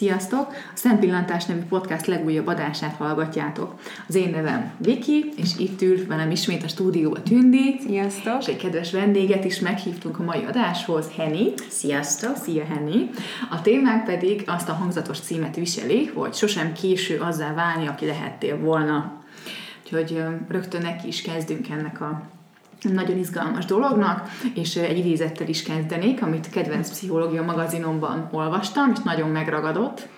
Sziasztok! A Szempillantás nevű podcast legújabb adását hallgatjátok. Az én nevem Viki, és itt ül velem ismét a stúdióba Tündi. Sziasztok! És egy kedves vendéget is meghívtunk a mai adáshoz, Henny. Sziasztok! Szia, Henny! A témánk pedig azt a hangzatos címet viseli, hogy sosem késő azzá válni, aki lehettél volna. Úgyhogy rögtön neki is kezdünk ennek a nagyon izgalmas dolognak, és egy idézettel is kezdenék, amit kedvenc pszichológia magazinomban olvastam, és nagyon megragadott.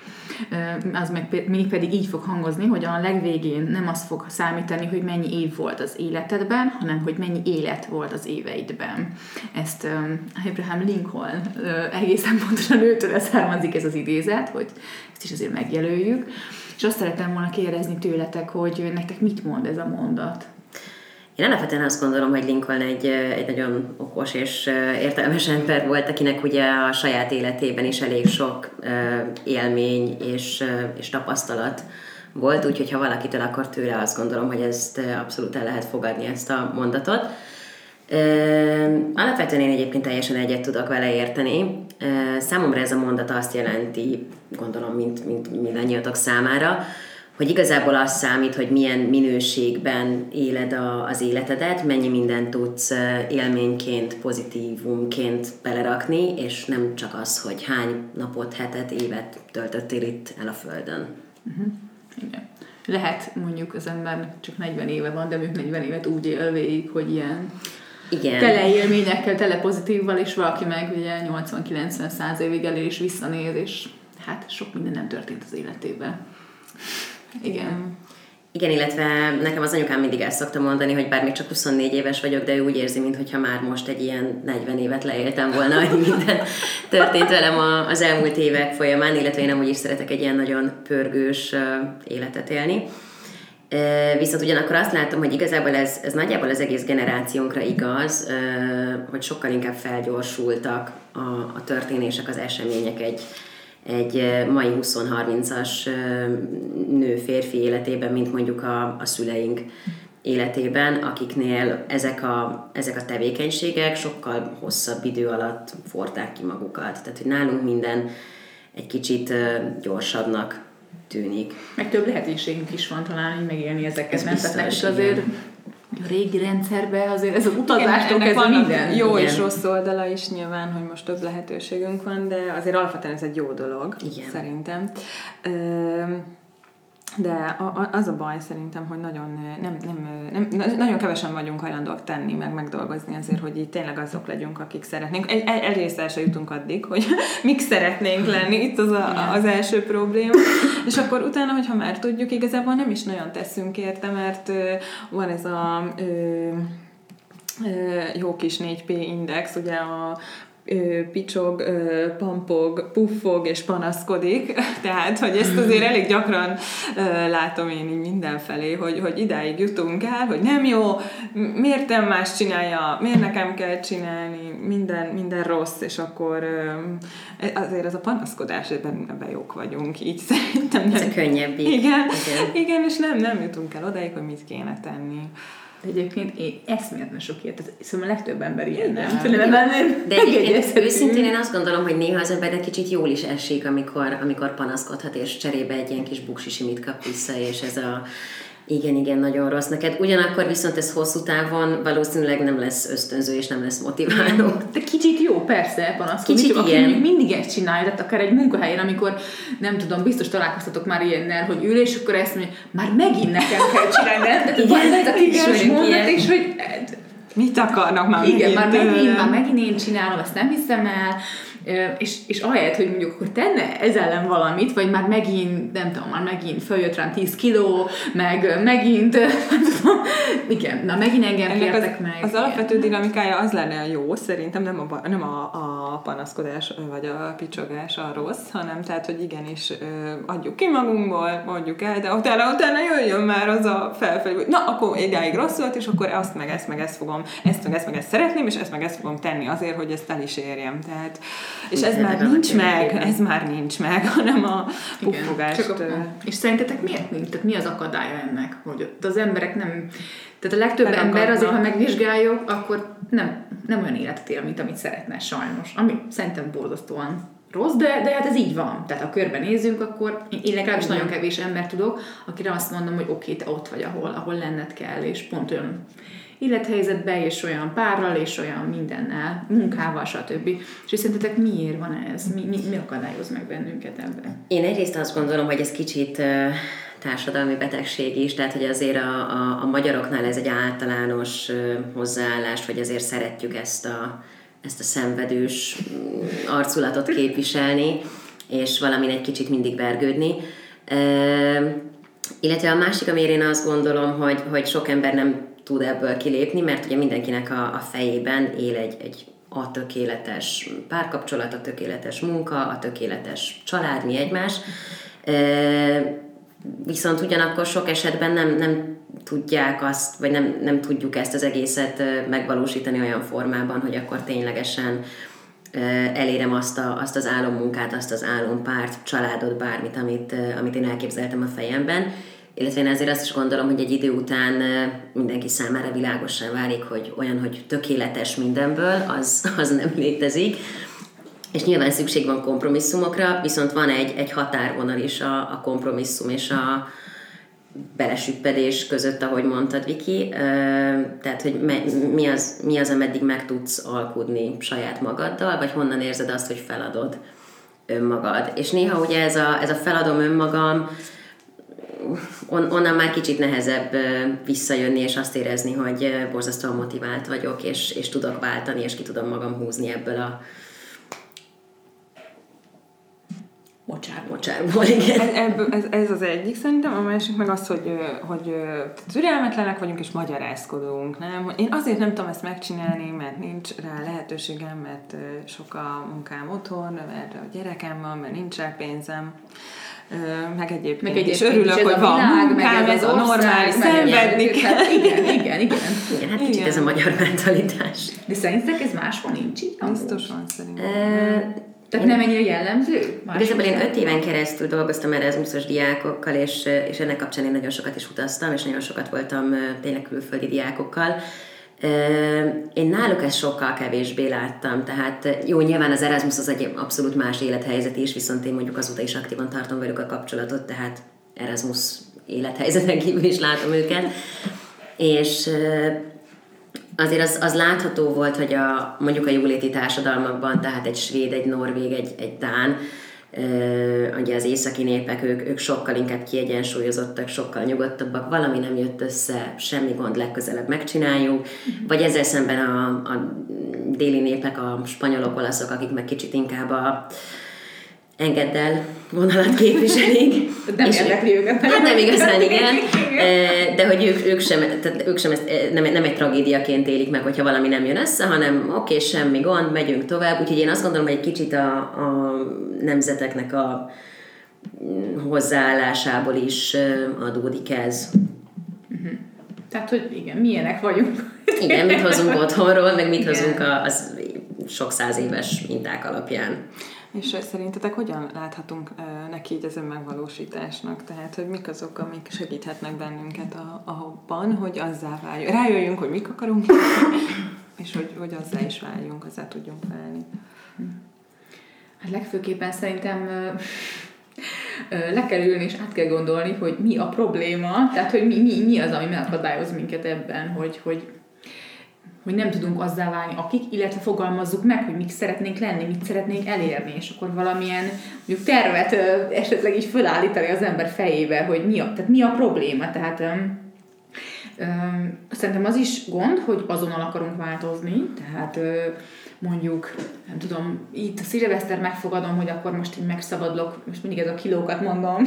Az meg még pedig így fog hangozni, hogy a legvégén nem az fog számítani, hogy mennyi év volt az életedben, hanem hogy mennyi élet volt az éveidben. Ezt Abraham Lincoln egészen pontosan őtől származik ez az idézet, hogy ezt is azért megjelöljük. És azt szeretem volna kérdezni tőletek, hogy nektek mit mond ez a mondat? Én alapvetően azt gondolom, hogy Lincoln egy, egy nagyon okos és értelmes ember volt, akinek ugye a saját életében is elég sok élmény és, és tapasztalat volt, úgyhogy ha valakitől akar tőle, azt gondolom, hogy ezt abszolút el lehet fogadni, ezt a mondatot. Alapvetően én egyébként teljesen egyet tudok vele érteni. Számomra ez a mondat azt jelenti, gondolom, mint, mint mindannyiatok számára, hogy igazából az számít, hogy milyen minőségben éled a, az életedet, mennyi mindent tudsz élményként, pozitívumként belerakni, és nem csak az, hogy hány napot, hetet, évet töltöttél itt el a Földön. Uh-huh. Igen. Lehet mondjuk az ember csak 40 éve van, de mondjuk 40 évet úgy él végig, hogy ilyen igen. tele élményekkel, tele pozitívval, és valaki meg ugye 80-90-100 évig elé is visszanéz, és hát sok minden nem történt az életében. Igen. Igen, illetve nekem az anyukám mindig ezt szokta mondani, hogy bár még csak 24 éves vagyok, de ő úgy érzi, mintha már most egy ilyen 40 évet leéltem volna, hogy minden történt velem az elmúlt évek folyamán, illetve én amúgy is szeretek egy ilyen nagyon pörgős életet élni. Viszont ugyanakkor azt látom, hogy igazából ez, ez nagyjából az egész generációnkra igaz, hogy sokkal inkább felgyorsultak a, a történések, az események egy, egy mai 20-30-as nő-férfi életében, mint mondjuk a, a szüleink életében, akiknél ezek a, ezek a tevékenységek sokkal hosszabb idő alatt forták ki magukat. Tehát, hogy nálunk minden egy kicsit gyorsabbnak tűnik. Meg több lehetőségünk is van talán így megélni ezeket, ez nem? Tehát azért a régi rendszerbe azért ez az utazástól kezdve minden. Jó Igen. és rossz oldala is nyilván, hogy most több lehetőségünk van, de azért alapvetően ez egy jó dolog, Igen. szerintem. Üm, de az a baj szerintem, hogy nagyon, nem, nem, nem, nagyon kevesen vagyunk hajlandóak tenni, meg megdolgozni azért, hogy így tényleg azok legyünk, akik szeretnénk. Egy, egy, egyrészt el jutunk addig, hogy mik szeretnénk lenni, itt az a, az első probléma. És akkor utána, hogyha már tudjuk, igazából nem is nagyon teszünk érte, mert van ez a ö, jó kis 4P index, ugye a picsog, pampog, puffog és panaszkodik, tehát, hogy ezt azért elég gyakran látom én így mindenfelé, hogy, hogy idáig jutunk el, hogy nem jó, miért nem más csinálja, miért nekem kell csinálni, minden, minden rossz, és akkor azért ez a panaszkodás, ebben, ebben jók vagyunk, így szerintem nem. Ez a könnyebbik. Igen, igen, igen, és nem, nem jutunk el odáig, hogy mit kéne tenni. De egyébként én eszméletlen sok ilyet, szóval a legtöbb ember ilyen, nem? nem, nem, nem. De egyébként őszintén én azt gondolom, hogy néha az ember egy kicsit jól is esik, amikor, amikor panaszkodhat, és cserébe egy ilyen kis buksisimit kap vissza, és ez a igen, igen, nagyon rossz neked. Ugyanakkor viszont ez hosszú távon valószínűleg nem lesz ösztönző és nem lesz motiváló. De kicsit jó, persze, van az, kicsit aki igen. mindig ezt csinálja, tehát akár egy munkahelyen, amikor nem tudom, biztos találkoztatok már ilyennel, hogy ül, és akkor ezt mondja, már megint nekem kell csinálni? Tehát van ez a kis mondat is, hogy mit akarnak már Igen, már megint, már megint én csinálom, ezt nem hiszem el, és, és ahelyett, hogy mondjuk akkor tenne ez ellen valamit, vagy már megint, nem tudom, már megint följött rám 10 kiló, meg megint, igen, na megint engem Ennek kértek az, meg. Az igen. alapvető dinamikája az lenne jó, szerintem nem a, nem a, a panaszkodás, vagy a picsogás a rossz, hanem tehát, hogy igenis adjuk ki magunkból, mondjuk el, de utána, utána jöjjön már az a felfelé, na, akkor idáig rossz volt, és akkor azt meg ezt meg ezt fogom, ezt meg ezt meg ezt szeretném, és ezt meg ezt fogom tenni azért, hogy ezt el is érjem. Tehát és ez már nincs meg, ez már nincs meg, hanem a puffogást. A, és szerintetek miért nincs? Tehát mi az akadálya ennek? Hogy ott az emberek nem... Tehát a legtöbb nem ember azért, ha megvizsgáljuk, akkor nem, nem olyan életet él, mint amit szeretne sajnos. Ami szerintem borzasztóan rossz, de, de hát ez így van. Tehát ha körben nézzünk, akkor én legalábbis nagyon kevés ember tudok, akire azt mondom, hogy oké, okay, te ott vagy, ahol, ahol lenned kell, és pont olyan élethelyzetbe, és olyan párral, és olyan mindennel, munkával, stb. És szerintetek miért van ez? Mi, mi, mi akadályoz meg bennünket ebben? Én egyrészt azt gondolom, hogy ez kicsit társadalmi betegség is, tehát hogy azért a, a, a magyaroknál ez egy általános hozzáállás, hogy azért szeretjük ezt a, ezt a szenvedős mm, arculatot képviselni, és valamin egy kicsit mindig vergődni. Uh, illetve a másik, amire én azt gondolom, hogy, hogy sok ember nem tud ebből kilépni, mert ugye mindenkinek a, a fejében él egy, egy a tökéletes párkapcsolat, a tökéletes munka, a tökéletes család, mi egymás. Viszont ugyanakkor sok esetben nem, nem tudják azt, vagy nem, nem tudjuk ezt az egészet megvalósítani olyan formában, hogy akkor ténylegesen elérem azt, a, azt az álommunkát, azt az álompárt, családot, bármit, amit, amit én elképzeltem a fejemben illetve én ezért azt is gondolom, hogy egy idő után mindenki számára világosan válik, hogy olyan, hogy tökéletes mindenből, az, az nem létezik. És nyilván szükség van kompromisszumokra, viszont van egy, egy határvonal is a, a kompromisszum és a belesüppedés között, ahogy mondtad, Viki. Tehát, hogy mi az, mi az, ameddig meg tudsz alkudni saját magaddal, vagy honnan érzed azt, hogy feladod önmagad. És néha ugye ez a, ez a feladom önmagam, on, onnan már kicsit nehezebb visszajönni, és azt érezni, hogy borzasztóan motivált vagyok, és, és tudok váltani, és ki tudom magam húzni ebből a mocsár, mocsárból, igen. Ez, ebből, ez, ez, az egyik szerintem, a másik meg az, hogy, hogy türelmetlenek vagyunk és magyarázkodunk, nem? Én azért nem tudom ezt megcsinálni, mert nincs rá lehetőségem, mert sok a munkám otthon, mert a gyerekem van, mert nincs rá pénzem meg egyébként, meg egyébként is örülök, hogy van világ, munkám, ez a normális, szenvedni kell. Igen, igen, igen. Igen, hát kicsit igen. ez a magyar mentalitás. De szerintetek ez máshol nincs itt? Biztos van szerintem. Tehát nem ennyire jellemző? Igazából én öt éven keresztül dolgoztam Erasmusos diákokkal, és, és ennek kapcsán én nagyon sokat is utaztam, és nagyon sokat voltam tényleg külföldi diákokkal. Én náluk ezt sokkal kevésbé láttam, tehát jó, nyilván az Erasmus az egy abszolút más élethelyzet is, viszont én mondjuk azóta is aktívan tartom velük a kapcsolatot, tehát Erasmus élethelyzeten kívül is látom őket. És azért az, az látható volt, hogy a, mondjuk a jóléti társadalmakban, tehát egy svéd, egy norvég, egy, egy dán, ugye az északi népek, ők, ők sokkal inkább kiegyensúlyozottak, sokkal nyugodtabbak, valami nem jött össze, semmi gond, legközelebb megcsináljuk, vagy ezzel szemben a, a déli népek, a spanyolok, olaszok, akik meg kicsit inkább a, engedd el vonalat képviselik. nem és érdekli őket. Hát nem igazán, igen. De hogy ők, ők, sem, tehát ők sem ezt nem, nem egy tragédiaként élik meg, hogyha valami nem jön össze, hanem oké, okay, semmi gond, megyünk tovább. Úgyhogy én azt gondolom, hogy egy kicsit a, a nemzeteknek a hozzáállásából is adódik ez. Uh-huh. Tehát, hogy igen, milyenek vagyunk. Igen, mit hozunk otthonról, meg mit igen. hozunk az sok száz éves minták alapján. És szerintetek hogyan láthatunk neki így az önmegvalósításnak? Tehát, hogy mik azok, amik segíthetnek bennünket a, abban, hogy azzá váljunk. Rájöjjünk, hogy mik akarunk, és hogy, hogy azzá is váljunk, azzá tudjunk válni. Hát legfőképpen szerintem le kell ülni és át kell gondolni, hogy mi a probléma, tehát hogy mi, mi, mi az, ami megakadályoz minket ebben, hogy, hogy hogy nem tudunk azzá válni, akik, illetve fogalmazzuk meg, hogy mik szeretnénk lenni, mit szeretnénk elérni, és akkor valamilyen mondjuk tervet ö, esetleg is fölállítani az ember fejébe, hogy mi a, tehát mi a probléma. Tehát ö, ö, szerintem az is gond, hogy azonnal akarunk változni, tehát ö, mondjuk, nem tudom, itt a szilveszter megfogadom, hogy akkor most így megszabadlok, most mindig ez a kilókat mondom.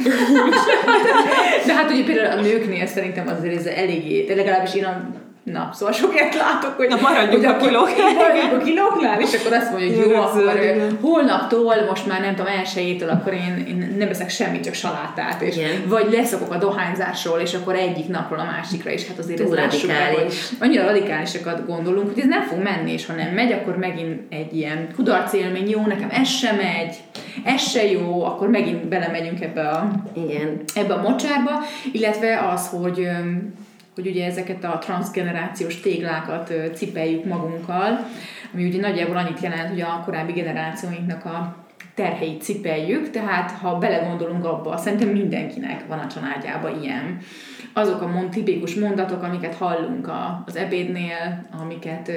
De hát ugye például a nőknél szerintem azért ez eléggé, legalábbis én a Na, szóval sok ilyet látok, hogy, Na, maradjunk hogy a kilóknál. Maradjunk a kilóknál, és akkor azt mondja, hogy jó, akkor holnaptól, most már nem tudom, elsőjétől, akkor én, én nem veszek semmit, csak salátát, és Igen. vagy leszokok a dohányzásról, és akkor egyik napról a másikra is, hát azért Túl ez radikális. Annyira radikálisakat gondolunk, hogy ez nem fog menni, és ha nem megy, akkor megint egy ilyen kudarcélmény, jó, nekem ez sem megy, ez se jó, akkor megint belemegyünk ebbe a, Igen. ebbe a mocsárba, illetve az, hogy hogy ugye ezeket a transgenerációs téglákat cipeljük magunkkal, ami ugye nagyjából annyit jelent, hogy a korábbi generációinknak a terheit cipeljük, tehát ha belegondolunk abba, szerintem mindenkinek van a családjában ilyen. Azok a mond, tipikus mondatok, amiket hallunk a, az ebédnél, amiket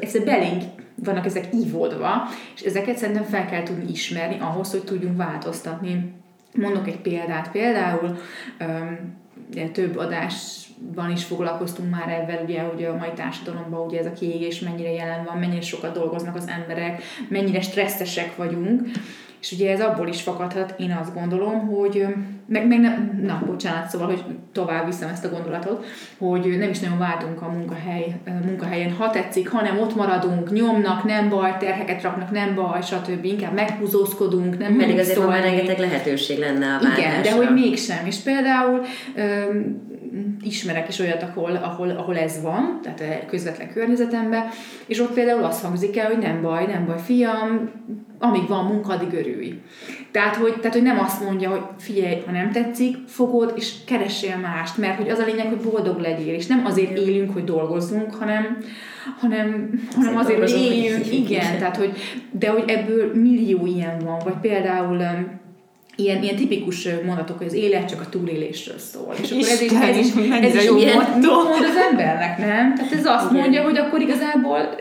ez belénk vannak ezek ívódva, és ezeket szerintem fel kell tudni ismerni ahhoz, hogy tudjunk változtatni. Mondok egy példát, például um, több adásban is foglalkoztunk már ebben, ugye, hogy a mai társadalomban ugye ez a kiégés mennyire jelen van, mennyire sokat dolgoznak az emberek, mennyire stresszesek vagyunk, és ugye ez abból is fakadhat, én azt gondolom, hogy, meg, meg nem, na, bocsánat, szóval, hogy tovább viszem ezt a gondolatot, hogy nem is nagyon váltunk a munkahely, munkahelyen, ha tetszik, hanem ott maradunk, nyomnak, nem baj, terheket raknak, nem baj, stb. Inkább meghúzózkodunk, nem Pedig azért szólni. van rengeteg lehetőség lenne a váltásra. Igen, de hogy mégsem. És például ismerek is olyat, ahol, ahol, ahol ez van, tehát közvetlen környezetemben, és ott például azt hangzik el, hogy nem baj, nem baj, fiam, amíg van munka, addig örülj. Tehát hogy, tehát, hogy nem azt mondja, hogy figyelj, ha nem tetszik, fogod, és keressél mást, mert hogy az a lényeg, hogy boldog legyél, és nem azért élünk, hogy dolgozzunk, hanem, hanem, hanem azért, hogy éljünk, igen, tehát hogy, de hogy ebből millió ilyen van, vagy például ilyen, ilyen tipikus mondatok, hogy az élet csak a túlélésről szól. És akkor ez, Isten, ez, is, ez is jó mond az embernek, nem? Tehát ez azt Igen. mondja, hogy akkor igazából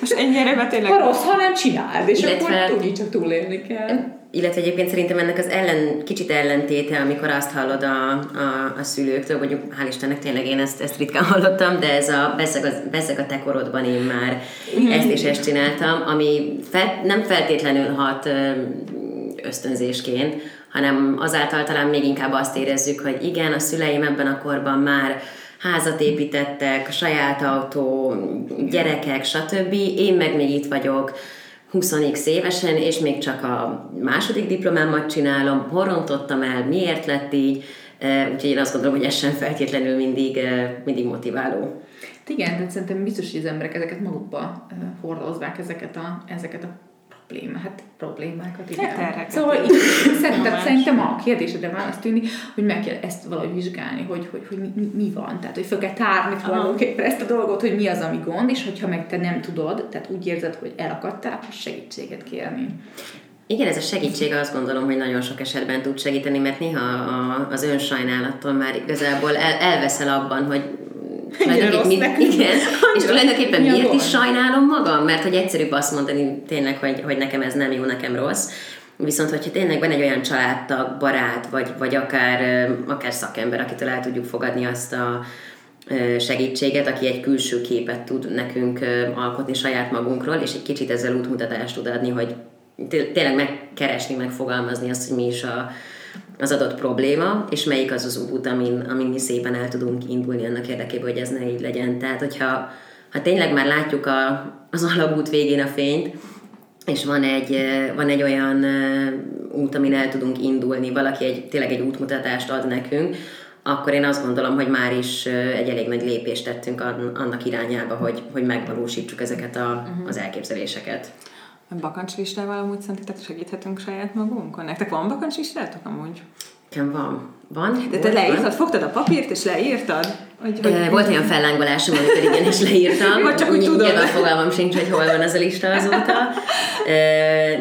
most ennyire tényleg... Ha rossz, ha nem csináld, és Illetve... akkor tudni csak túlélni kell. Illetve egyébként szerintem ennek az ellen, kicsit ellentéte, amikor azt hallod a, a, a szülőktől, hogy hál' Istennek tényleg én ezt, ezt ritkán hallottam, de ez a beszeg a, beszeg a te korodban én már mm. ezt és ezt csináltam, ami fel, nem feltétlenül hat ösztönzésként, hanem azáltal talán még inkább azt érezzük, hogy igen, a szüleim ebben a korban már házat építettek, saját autó, gyerekek, stb. Én meg még itt vagyok 20 évesen, és még csak a második diplomámat csinálom, horontottam el, miért lett így, úgyhogy én azt gondolom, hogy ez sem feltétlenül mindig, mindig motiváló. Igen, de szerintem biztos, hogy az emberek ezeket magukba hordozzák, ezeket a, ezeket a problémák, hát problémákat, igen. Hát szóval így, szerintem, szerintem a kérdésedre választ tűni, hogy meg kell ezt valahogy vizsgálni, hogy, hogy, hogy mi, mi van. Tehát, hogy fel kell tárni tulajdonképpen ezt a dolgot, hogy mi az, ami gond, és hogyha meg te nem tudod, tehát úgy érzed, hogy elakadtál, akkor segítséget kérni. Igen, ez a segítség azt gondolom, hogy nagyon sok esetben tud segíteni, mert néha az önsajnálattól már igazából el, elveszel abban, hogy tulajdonképpen, mi, igen, és tulajdonképpen mi miért is sajnálom magam? Mert hogy egyszerűbb azt mondani tényleg, hogy, hogy nekem ez nem jó, nekem rossz. Viszont, hogyha tényleg van egy olyan családtag, barát, vagy, vagy akár, akár szakember, akitől el tudjuk fogadni azt a segítséget, aki egy külső képet tud nekünk alkotni saját magunkról, és egy kicsit ezzel útmutatást tud adni, hogy tényleg megkeresni, megfogalmazni azt, hogy mi is a, az adott probléma, és melyik az az út, amin, amin mi szépen el tudunk indulni annak érdekében, hogy ez ne így legyen. Tehát, hogyha ha tényleg már látjuk a, az alagút végén a fényt, és van egy, van egy olyan út, amin el tudunk indulni, valaki egy, tényleg egy útmutatást ad nekünk, akkor én azt gondolom, hogy már is egy elég nagy lépést tettünk annak irányába, hogy, hogy megvalósítsuk ezeket a, uh-huh. az elképzeléseket. Bakancslistával amúgy szerintetek segíthetünk saját magunkon? Nektek van bakancslistátok amúgy? Nekem van. Van? De te leírtad, van. fogtad a papírt és leírtad? Hogy, hogy... Volt olyan fellángolásom, amikor igen, és leírtam. Vagy csak úgy tudod. Nyilván fogalmam sincs, hogy hol van az a lista azóta.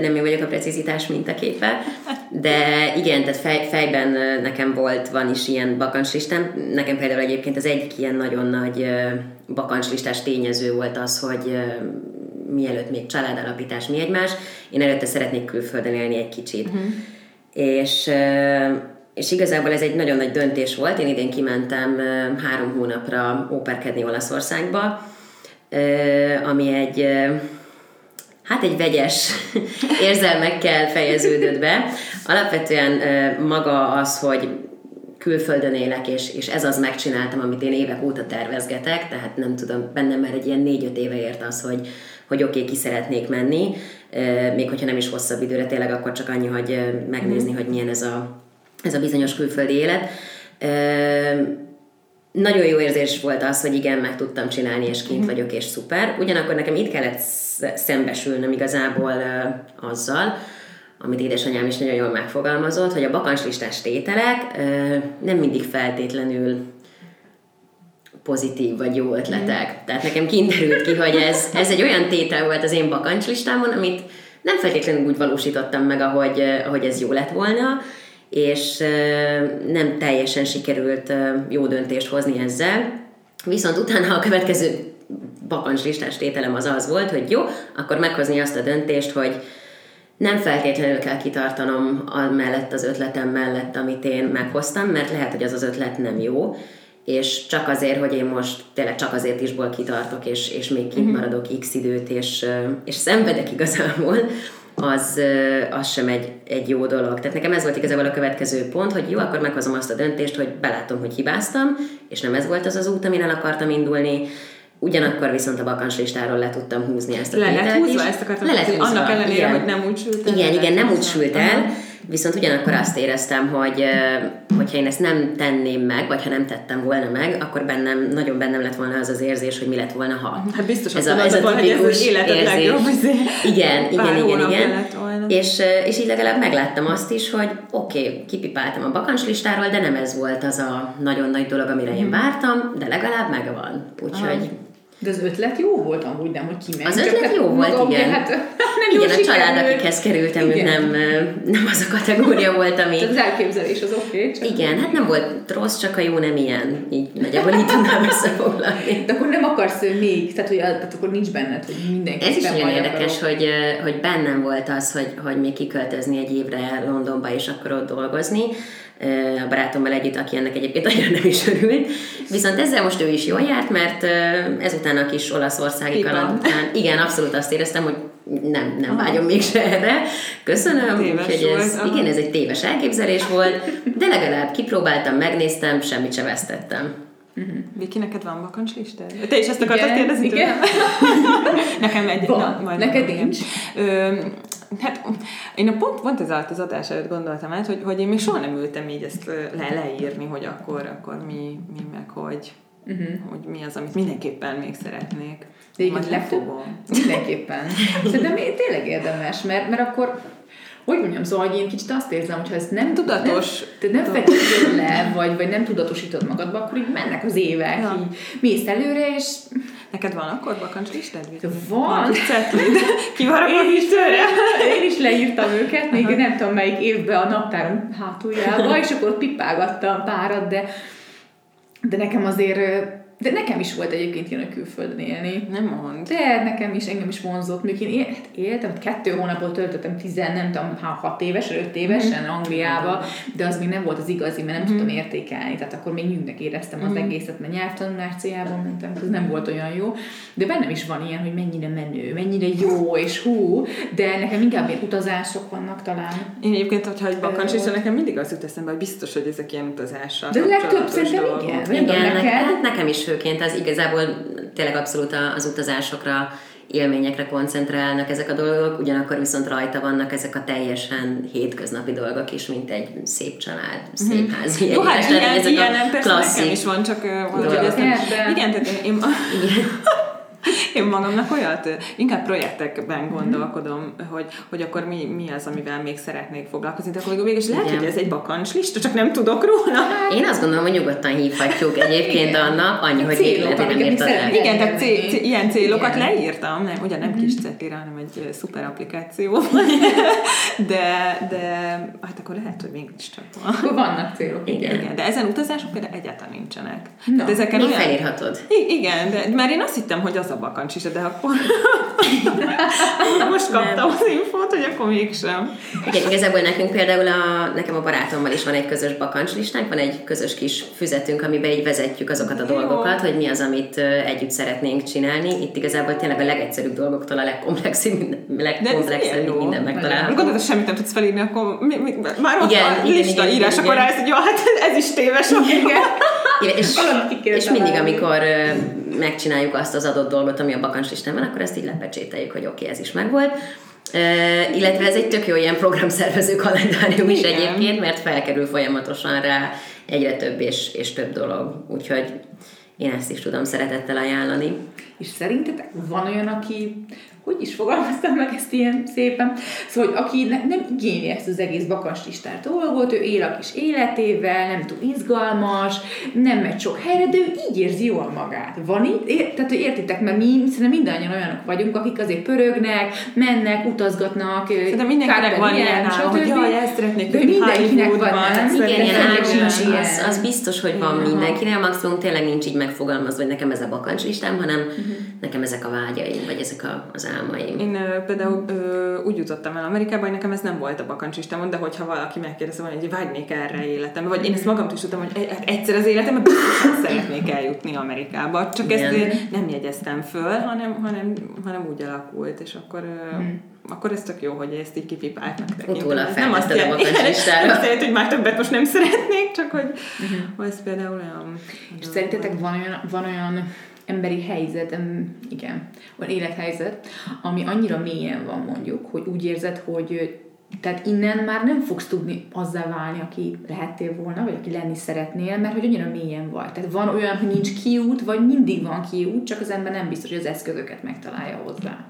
Nem én vagyok a precizitás mintaképe. De igen, tehát fej, fejben nekem volt, van is ilyen bakancslistám. Nekem például egyébként az egyik ilyen nagyon nagy bakancslistás tényező volt az, hogy mielőtt még családalapítás, mi egymás, én előtte szeretnék külföldön élni egy kicsit. Uh-huh. És és igazából ez egy nagyon nagy döntés volt. Én idén kimentem három hónapra óperkedni Olaszországba, ami egy hát egy vegyes érzelmekkel fejeződött be. Alapvetően maga az, hogy külföldön élek, és, és ez az megcsináltam, amit én évek óta tervezgetek, tehát nem tudom, bennem már egy ilyen négy-öt éve ért az, hogy, hogy oké, okay, ki szeretnék menni, még hogyha nem is hosszabb időre, tényleg akkor csak annyi, hogy megnézni, mm. hogy milyen ez a, ez a bizonyos külföldi élet. Nagyon jó érzés volt az, hogy igen, meg tudtam csinálni, és kint mm. vagyok, és szuper. Ugyanakkor nekem itt kellett szembesülnöm igazából azzal, amit édesanyám is nagyon jól megfogalmazott, hogy a bakancslistás tételek nem mindig feltétlenül pozitív vagy jó ötletek. Mm. Tehát nekem kiderült ki, hogy ez, ez egy olyan tétel volt az én bakancslistámon, amit nem feltétlenül úgy valósítottam meg, ahogy, ahogy ez jó lett volna, és nem teljesen sikerült jó döntést hozni ezzel. Viszont utána a következő bakancslistás tételem az az volt, hogy jó, akkor meghozni azt a döntést, hogy nem feltétlenül kell kitartanom mellett az ötletem mellett, amit én meghoztam, mert lehet, hogy az az ötlet nem jó, és csak azért, hogy én most tényleg csak azért isból kitartok, és, és még kint mhm. maradok x időt, és, és szenvedek igazából, az, az sem egy, egy jó dolog. Tehát nekem ez volt igazából a következő pont, hogy jó, akkor meghozom azt a döntést, hogy belátom, hogy hibáztam, és nem ez volt az az út, amin el akartam indulni, Ugyanakkor viszont a bakans listáról le tudtam húzni ezt a Le lett húzva, ezt akartam le lett húzva. Annak ellenére, igen. hogy nem úgy sült el. Igen, igen, nem úgy sült el. Viszont ugyanakkor azt éreztem, hogy hogyha én ezt nem tenném meg, vagy ha nem tettem volna meg, akkor bennem, nagyon bennem lett volna az az érzés, hogy mi lett volna, ha. Hát biztos ez a, ez a tipikus ez érzés. Legjobb, igen, igen, igen, igen. És, és így legalább megláttam azt is, hogy oké, okay, kipipáltam a bakancs listáról, de nem ez volt az a nagyon nagy dolog, amire én mhm. vártam, de legalább megvan. Úgyhogy de az ötlet jó volt amúgy, nem, hogy kimegy. Az ötlet jó volt, magam, igen. Hát, nem igen, a család, akikhez kerültem, igen. nem, nem az a kategória volt, ami... Tehát az elképzelés az oké. Okay, igen, hát nem volt rossz, csak a jó nem ilyen. Így nagyjából így tudnám összefoglalni. De akkor nem akarsz még, tehát, hogy, tehát akkor nincs benned, hogy mindenki Ez is nagyon érdekes, hogy, hogy bennem volt az, hogy, hogy még kiköltözni egy évre Londonba, és akkor ott dolgozni a barátommal együtt, aki ennek egyébként nagyon nem is örült. Viszont ezzel most ő is jól járt, mert ezután a kis olaszországi kaland után, igen, abszolút azt éreztem, hogy nem, nem vágyom mégse erre. Köszönöm. Úgyhogy ez, igen, ez egy téves elképzelés volt, de legalább kipróbáltam, megnéztem, semmit se vesztettem. Uh-huh. Viki, neked van bakancslistád? Te is ezt akartad kérdezni igen. Nekem egy. Van. Na, majd neked nincs. Ö, hát én a pont, pont ez alatt az adás előtt gondoltam át, hogy, hogy én még soha nem ültem így ezt le, leírni, hogy akkor, akkor mi, mi meg hogy, uh-huh. hogy mi az, amit mindenképpen még szeretnék. De igen, legtöbb, mindenképpen. Szerintem tényleg érdemes, mert, mert akkor hogy mondjam, szóval, hogy én kicsit azt érzem, hogy ha ezt nem tudatos, nem, nem fektetod le, vagy, vagy nem tudatosítod magadba, akkor így mennek az évek, ja. így mész előre, és... Neked van akkor bakancslistád? Van. Kivaragod is? Én is leírtam őket, még Aha. nem tudom melyik évben a naptárom hátuljába, és akkor pipálgattam párat, de, de nekem azért de nekem is volt egyébként ilyen a külföldön élni. Nem mond. De nekem is, engem is vonzott. Még én él, hát éltem, kettő hónapot töltöttem, tizen, nem tudom, hat évesen, öt évesen mm-hmm. Angliába, de az még nem volt az igazi, mert nem mm-hmm. tudtam értékelni. Tehát akkor még nyűgnek éreztem az mm-hmm. egészet, mert nyelvtanulás céljából mentem, ez nem volt olyan jó. De bennem is van ilyen, hogy mennyire menő, mennyire jó, és hú, de nekem inkább ilyen utazások vannak talán. Én egyébként, hogyha egy bakancs, és nekem mindig az jut eszembe, hogy biztos, hogy ezek ilyen utazások. De legtöbb szerintem igen. Igen, nekem, nekem is főként az igazából tényleg abszolút az utazásokra, élményekre koncentrálnak ezek a dolgok, ugyanakkor viszont rajta vannak ezek a teljesen hétköznapi dolgok is, mint egy szép család, szép mhm. ház. Jó, hát ilyen, ezek ilyen, a klasszik nekem is van, csak hogy ezt nem, igen, tehát én, én, igen. Én magamnak olyat, inkább projektekben gondolkodom, hogy, hogy akkor mi, mi az, amivel még szeretnék foglalkozni, de akkor mégis lehet, Igen. hogy ez egy bakancs lista, csak nem tudok róla. Én azt gondolom, hogy nyugodtan hívhatjuk egyébként Igen. annak, annyi, hogy véglet, nem írtad el. Igen, tehát cél, cél, ilyen célokat Igen. leírtam, nem, ugye nem kis mhm. cetire, hanem egy szuper applikáció. de, de hát akkor lehet, hogy mégis csak van. Vannak célok. Igen. Igen. De ezen utazások például egyáltalán nincsenek. No. Tehát ezeken Még olyan... felírhatod. igen, de, mert én azt hittem, hogy az a bakancs is, de akkor most kaptam az infót, hogy akkor mégsem. Igen, igazából nekünk például a, nekem a barátommal is van egy közös bakancslistánk, van egy közös kis füzetünk, amiben így vezetjük azokat a Jó. dolgokat, hogy mi az, amit együtt szeretnénk csinálni. Itt igazából tényleg a legegyszerűbb dolgoktól a legkomplexebb, legkomplexebb minden megtalálható. Gondolod, hogy semmit nem tudsz felírni, akkor mi, mi, már ott igen, a igen, lista igen, írás, igen, akkor rájössz, hogy jó, hát ez is téves. Igen. És, és mindig, amikor megcsináljuk azt az adott dolgot, ami a bakancslistán van, akkor ezt így lepecsételjük, hogy oké, okay, ez is megvolt. Uh, illetve ez egy tök jó ilyen programszervező kalendárium is Igen. egyébként, mert felkerül folyamatosan rá egyre több és, és több dolog. Úgyhogy én ezt is tudom szeretettel ajánlani. És szerintetek van olyan, aki hogy is fogalmaztam meg ezt ilyen szépen, szóval, hogy aki ne, nem igényli ezt az egész bakancslistát dolgot, ő él a kis életével, nem túl izgalmas, nem megy sok helyre, de ő így érzi jól magát. Van itt? É, tehát, hogy értitek, mert mi szerintem mindannyian olyanok vagyunk, akik azért pörögnek, mennek, utazgatnak, de mindenkinek van ilyen, ilyen hogy jaj, ezt szeretnék, de mindenkinek van, nem? Igen, ilyen az, az biztos, hogy van mindenkinek, maximum tényleg nincs így megfogalmazva, hogy nekem ez a bakancslistám, hanem uh-huh. nekem ezek a vágyaim, vagy ezek a, az álmaim. Én ö, például ö, úgy jutottam el Amerikába, hogy nekem ez nem volt a bakancsistámon, de hogyha valaki megkérdezte volna, hogy vágynék erre életembe, vagy én ezt magam is tudtam, hogy e, egyszer az életemben biztosan szeretnék eljutni Amerikába, csak Igen. ezt nem jegyeztem föl, hanem, hanem, hanem úgy alakult, és akkor hmm akkor ez tök jó, hogy ezt így kipipáltnak tekintem. Utólag nem azt jelenti, nem azt jelenti, hogy már többet most nem szeretnék, csak hogy uh-huh. ez például olyan... És szerintetek van olyan, van olyan emberi helyzet, igen, van élethelyzet, ami annyira mélyen van mondjuk, hogy úgy érzed, hogy tehát innen már nem fogsz tudni azzá válni, aki lehettél volna, vagy aki lenni szeretnél, mert hogy annyira mélyen vagy. Tehát van olyan, hogy nincs kiút, vagy mindig van kiút, csak az ember nem biztos, hogy az eszközöket megtalálja hozzá.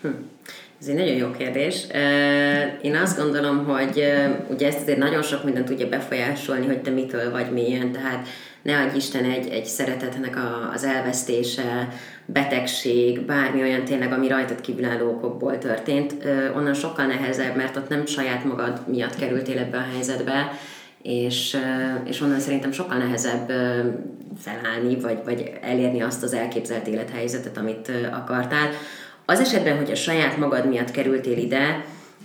Hm. Ez egy nagyon jó kérdés. Én azt gondolom, hogy ugye ezt azért nagyon sok mindent tudja befolyásolni, hogy te mitől vagy milyen, tehát ne adj Isten egy, egy szeretetnek a, az elvesztése, betegség, bármi olyan tényleg, ami rajtad kívülálló okokból történt, onnan sokkal nehezebb, mert ott nem saját magad miatt kerültél ebbe a helyzetbe, és, és onnan szerintem sokkal nehezebb felállni, vagy, vagy elérni azt az elképzelt élethelyzetet, amit akartál. Az esetben, hogy a saját magad miatt kerültél ide,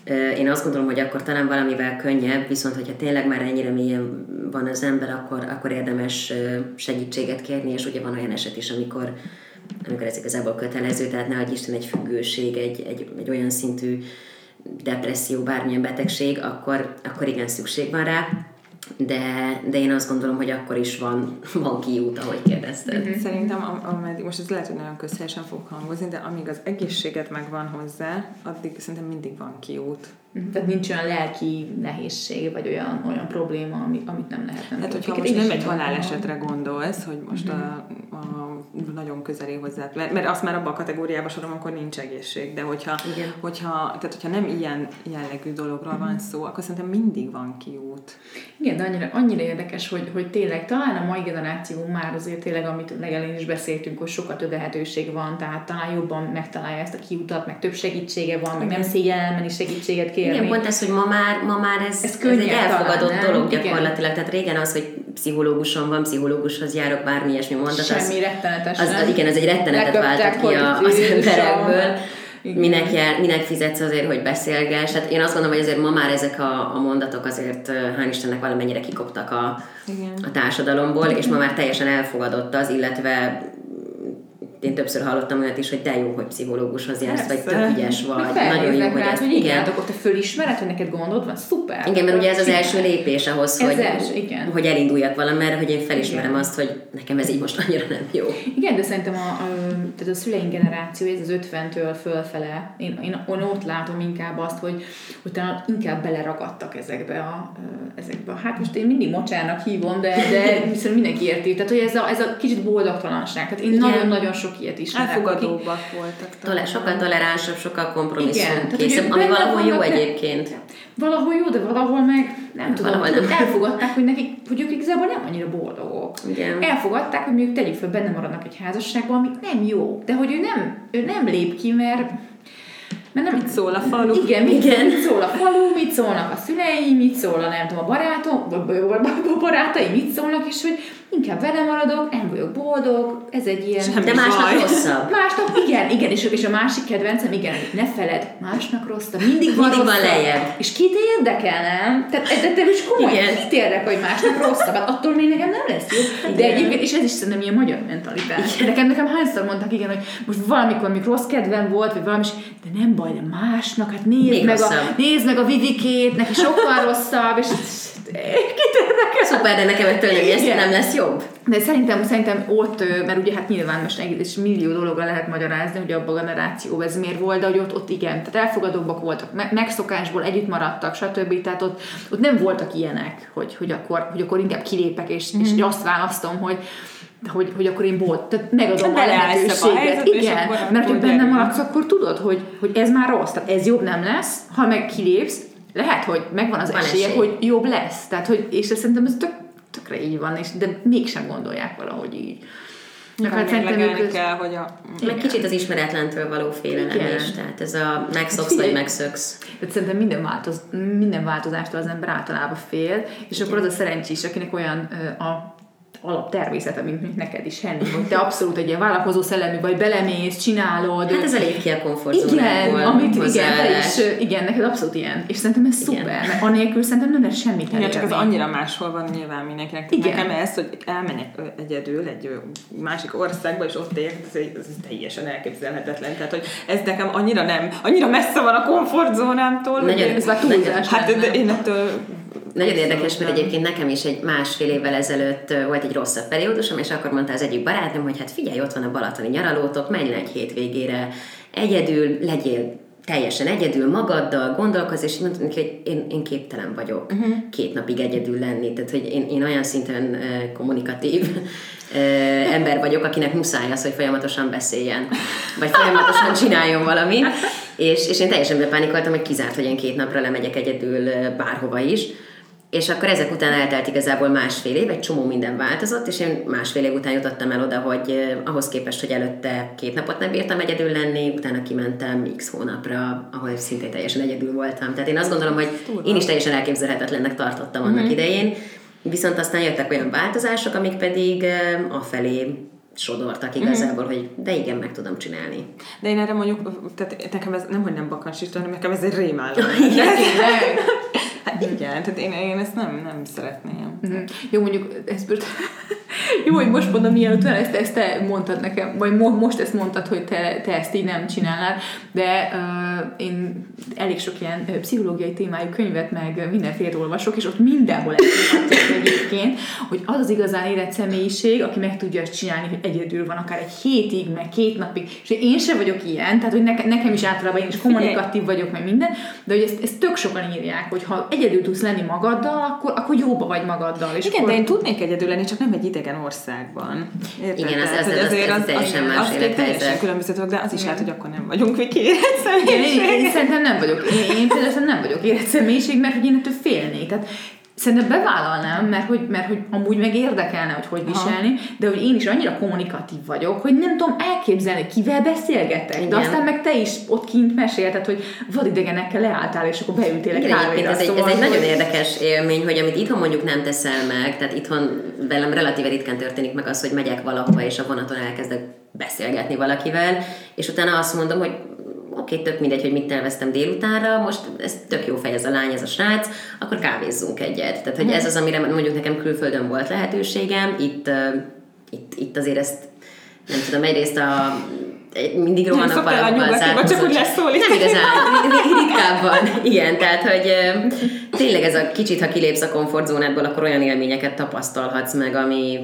én azt gondolom, hogy akkor talán valamivel könnyebb, viszont hogyha tényleg már ennyire mélyen van az ember, akkor, akkor érdemes segítséget kérni, és ugye van olyan eset is, amikor, amikor ez igazából kötelező, tehát ne adj Isten egy függőség, egy, egy, egy olyan szintű depresszió, bármilyen betegség, akkor, akkor igen szükség van rá de, de én azt gondolom, hogy akkor is van, van kiút, ahogy kérdezted. Mm-hmm. Szerintem, ameddig, most ez lehet, hogy nagyon közhelyesen fog hangozni, de amíg az egészséget megvan hozzá, addig szerintem mindig van kiút. Mm-hmm. Tehát nincs olyan lelki nehézség, vagy olyan, olyan probléma, amit, amit nem lehet nem Hát, hogyha most nem egy halálesetre gondolsz, hogy most mm-hmm. a, a nagyon közeli hozzá, mert azt már abban a kategóriában sorom, akkor nincs egészség, de hogyha, Igen. hogyha, tehát hogyha nem ilyen jellegű dologról mm-hmm. van szó, akkor szerintem mindig van kiút. Igen, de annyira, annyira érdekes, hogy, hogy tényleg talán a mai generáció már azért tényleg, amit legelén is beszéltünk, hogy sokkal több lehetőség van, tehát talán jobban megtalálja ezt a kiutat, meg több segítsége van, meg nem szégyel elmenni segítséget kérni. Igen, pont ez, hogy ma már, ma már ez, ez, ez egy elfogadott talán, dolog nem? gyakorlatilag. Igen. Tehát régen az, hogy pszichológuson van, pszichológushoz járok, bármi ilyesmi mondat. Semmi az, rettenetes. Az, az, igen, ez egy rettenetet váltott ki a, az emberekből. Minek, jár, minek fizetsz azért, hogy beszélgess. Hát én azt gondolom, hogy azért ma már ezek a, a mondatok azért, hál' Istennek valamennyire kikoptak a, Igen. a társadalomból, és ma már teljesen elfogadott az, illetve én többször hallottam olyat is, hogy de jó, hogy pszichológushoz jársz, vagy tök ügyes vagy, nagyon jó, hogy ezt, hogy igen, igen. akkor te fölismered, hogy neked gondod van, szuper. Igen, mert ugye ez az első lépés ahhoz, hogy, első, igen. hogy elinduljak valamerre, hogy én felismerem igen. azt, hogy nekem ez így most annyira nem jó. Igen, de szerintem a, a, tehát a szüleink generáció, ez az 50-től fölfele, én, én, én ott látom inkább azt, hogy, hogy talán inkább beleragadtak ezekbe a, ezekbe a, hát most én mindig mocsárnak hívom, de, de viszont mindenki érti, tehát hogy ez a, ez a kicsit boldogtalanság, tehát én nagyon-nagyon sok sok ilyet ismerek. Elfogadóbbak akik... voltak. Tole, sokkal toleránsabb, sokkal kompromisszumkészebb, ami valahol jó egyébként. Valahol jó, de valahol meg nem tudom, valahol nem. elfogadták, hogy nekik, hogy ők igazából nem annyira boldogok. Igen. Elfogadták, hogy mondjuk tegyük fel, benne maradnak egy házasságban, ami nem jó, de hogy ő nem, ő nem lép ki, mert mert nem mit szól a falu. Igen, mit, Igen. mit szól a falu, mit szólnak a szülei, mit szól a nem tudom, a barátom, a barátai, mit szólnak, és hogy inkább vele maradok, nem vagyok boldog, ez egy ilyen... Semmi de másnak baj. rosszabb. Másnak, igen, igen, és, és a másik kedvencem, igen, ne feled, másnak rosszabb, mindig van mindig rosszabb. van lejjebb. És kit érdekel, nem? Tehát de, de is komoly, igen. kit érdekel, hogy másnak rosszabb? Hát attól még nekem nem lesz jó. De egyébként, és ez is szerintem ilyen magyar mentalitás. Igen. Nekem, nekem hányszor mondtak, igen, hogy most valamikor, amikor rossz kedvem volt, vagy valami, de nem baj, de másnak, hát nézd, meg a, nézd meg a Vivikét, neki sokkal rosszabb, és kit érdekel? Szuper, de nekem ettől nem, nem lesz jobb. De szerintem, szerintem ott, mert ugye hát nyilván most egész millió dologra lehet magyarázni, hogy abban a generáció ez miért volt, de hogy ott, ott igen, tehát elfogadóbbak voltak, megszokásból együtt maradtak, stb. Tehát ott, ott nem voltak ilyenek, hogy, hogy, akkor, hogy akkor inkább kilépek, és, mm. és mhm. azt választom, hogy hogy, hogy akkor én bolt, tehát megadom hát a lehetőséget. Igen, mert hogy benne maradsz, akkor tudod, hogy, hogy ez már rossz, tehát ez jobb nem lesz, ha meg kilépsz, lehet, hogy megvan az esélye, esély. hogy jobb lesz. Tehát, hogy, és szerintem ez tök, tökre így van, és, de mégsem gondolják valahogy így. Hát szerintem ők kell, hogy a... Meg kicsit az ismeretlentől való félelem Igen. is, tehát ez a megszoksz hát vagy megszöksz. Tehát szerintem minden, változ, minden változástól az ember általában fél, és Igen. akkor az a szerencsés, akinek olyan a alaptermészete, mint, mint neked is, Henny, hogy te abszolút egy ilyen vállalkozó szellemű vagy, belemész, csinálod. Hát ez elég ki a komfortzónából. Igen, amit, igen, és, igen, neked abszolút ilyen. És szerintem ez szuper, igen. mert anélkül szerintem nem lesz semmit Igen, csak az annyira máshol van nyilván mindenkinek. Igen. Nekem ez, hogy elmenjek egyedül egy másik országba, és ott éljek, ez, ez teljesen elképzelhetetlen. Tehát, hogy ez nekem annyira nem, annyira messze van a komfortzónámtól. Nagyon, ez már túlzás. Hát de én ettől nagyon érdekes, mert egyébként nekem is egy másfél évvel ezelőtt volt egy rosszabb periódusom, és akkor mondta az egyik barátom, hogy hát figyelj, ott van a balatoni nyaralótok, menj le egy hétvégére egyedül, legyél teljesen egyedül magaddal gondolkoz, és mondtam neki, hogy én, én képtelen vagyok uh-huh. két napig egyedül lenni. Tehát, hogy én, én olyan szinten uh, kommunikatív uh, ember vagyok, akinek muszáj az, hogy folyamatosan beszéljen, vagy folyamatosan csináljon valamit. És, és én teljesen bepánikoltam, hogy kizárt, hogy én két napra lemegyek egyedül uh, bárhova is. És akkor ezek után eltelt igazából másfél év, egy csomó minden változott, és én másfél év után jutottam el oda, hogy ahhoz képest, hogy előtte két napot nem bírtam egyedül lenni, utána kimentem x hónapra, ahol szintén teljesen egyedül voltam. Tehát én azt gondolom, hogy én is teljesen elképzelhetetlennek tartottam annak uh-huh. idején, viszont aztán jöttek olyan változások, amik pedig afelé sodortak igazából, uh-huh. hogy de igen, meg tudom csinálni. De én erre mondjuk, tehát nekem ez nem, hogy nem bakancsista, hanem nekem ez egy rémálom. Hát igen, tehát én, én ezt nem, nem szeretném. Mm-hmm. Jó, mondjuk most, jó, hogy most mondom, mielőtt ezt, ezt te mondtad nekem, vagy mo- most ezt mondtad, hogy te, te ezt így nem csinálnád, de uh, én elég sok ilyen uh, pszichológiai témájú könyvet, meg mindenféle olvasok, és ott mindenhol ezt egyébként, hogy az az igazán élet személyiség, aki meg tudja ezt csinálni, hogy egyedül van, akár egy hétig, meg két napig, és én sem vagyok ilyen, tehát hogy nekem, nekem is általában én is kommunikatív vagyok, meg minden, de hogy ezt, ezt tök sokan írják, hogy ha egyedül tudsz lenni magaddal, akkor, akkor jóba vagy magaddal. És Igen, akkor... de én tudnék egyedül lenni, csak nem egy idegen országban. Érted? Igen, az, az, az, azért az, az, teljesen más az. Teljesen különböztetők, de az is lehet, hogy akkor nem vagyunk Viki én, én, én, szerintem nem vagyok. Én, én például nem vagyok életszemélyiség, mert hogy én ettől félnék. Tehát Szerintem bevállalnám, mert hogy, mert hogy amúgy meg érdekelne, hogy hogy viselni, Aha. de hogy én is annyira kommunikatív vagyok, hogy nem tudom elképzelni, kivel beszélgetek. Igen. De aztán meg te is ott kint mesélted, hogy vadidegenekkel leálltál, és akkor beültél egy kávéra. Ez, szóval, egy, ez egy nagyon érdekes élmény, hogy amit itthon mondjuk nem teszel meg, tehát itthon velem relatíve ritkán történik meg az, hogy megyek valahova, és a vonaton elkezdek beszélgetni valakivel, és utána azt mondom, hogy oké, okay, tök mindegy, hogy mit terveztem délutánra, most ez tök jó fej ez a lány, ez a srác, akkor kávézzunk egyet. Tehát, hogy mhm. ez az, amire mondjuk nekem külföldön volt lehetőségem, itt, itt, itt azért ezt nem tudom, egyrészt a mindig rohannak valahol az csak úgy leszólít. Nem igazán, ritkábban. Igen, tehát, hogy tényleg ez a kicsit, ha kilépsz a komfortzónádból, akkor olyan élményeket tapasztalhatsz meg, ami,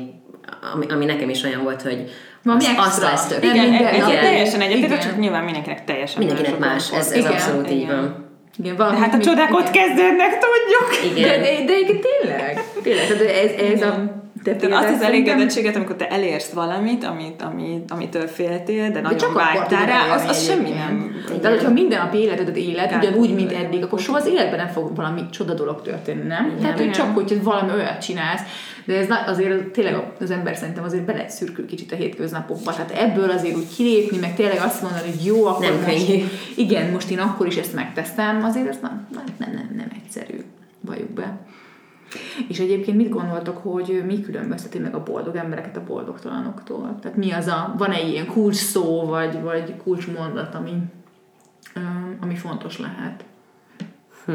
ami, ami nekem is olyan volt, hogy Valami az, extra. Az tök. Igen, igen, igen, teljesen egyetértek, csak nyilván mindenkinek teljesen Mindenkinek más, ez, ez igen, abszolút igen. így van. Igen, de hát a csodák ott kezdődnek, tudjuk. Igen. De, de, de, de tényleg, tényleg, de ez, ez a te de azt az elégedettséget, amikor te elérsz valamit, amit, amit, amitől féltél, de, de nagyon vágytál rá, az, az semmi nem. De hogyha minden nap életedet élet, ugyanúgy, mint eddig, akkor soha az életben nem fog valami csoda dolog történni, nem? Igen, Tehát, hogy csak, hogy valami olyat csinálsz, de ez azért tényleg az ember szerintem azért bele szürkül kicsit a hétköznapokba. Tehát ebből azért úgy kilépni, meg tényleg azt mondani, hogy jó, akkor nem most, igen, most én akkor is ezt megtesztem, azért ez nem, nem, nem, nem egyszerű, valljuk be. És egyébként mit gondoltok, hogy mi különbözteti meg a boldog embereket a boldogtalanoktól? Tehát mi az a, van egy ilyen kulcs szó, vagy, vagy kulcs mondat, ami, ami fontos lehet? Hm.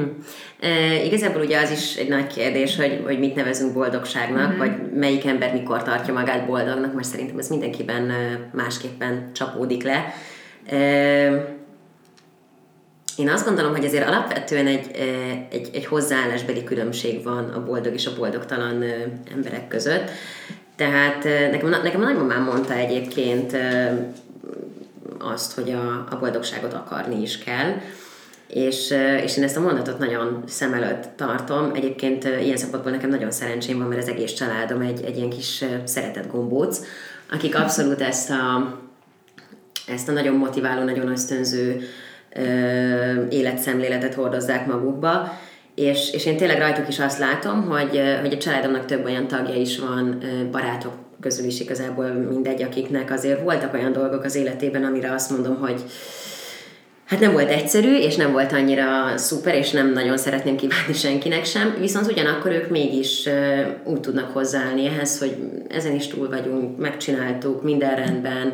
E, igazából ugye az is egy nagy kérdés, hogy, hogy mit nevezünk boldogságnak, mm-hmm. vagy melyik ember mikor tartja magát boldognak, mert szerintem ez mindenkiben másképpen csapódik le. E, én azt gondolom, hogy azért alapvetően egy, egy, egy hozzáállásbeli különbség van a boldog és a boldogtalan emberek között. Tehát nekem, nekem a nagymamám mondta egyébként azt, hogy a, a boldogságot akarni is kell. És, és én ezt a mondatot nagyon szem előtt tartom. Egyébként ilyen szempontból nekem nagyon szerencsém van, mert az egész családom egy, egy ilyen kis szeretett gombóc, akik abszolút ezt a, ezt a nagyon motiváló, nagyon ösztönző életszemléletet hordozzák magukba, és, és én tényleg rajtuk is azt látom, hogy, hogy a családomnak több olyan tagja is van, barátok közül is igazából mindegy, akiknek azért voltak olyan dolgok az életében, amire azt mondom, hogy hát nem volt egyszerű, és nem volt annyira szuper, és nem nagyon szeretném kívánni senkinek sem, viszont ugyanakkor ők mégis úgy tudnak hozzáállni ehhez, hogy ezen is túl vagyunk, megcsináltuk, minden rendben,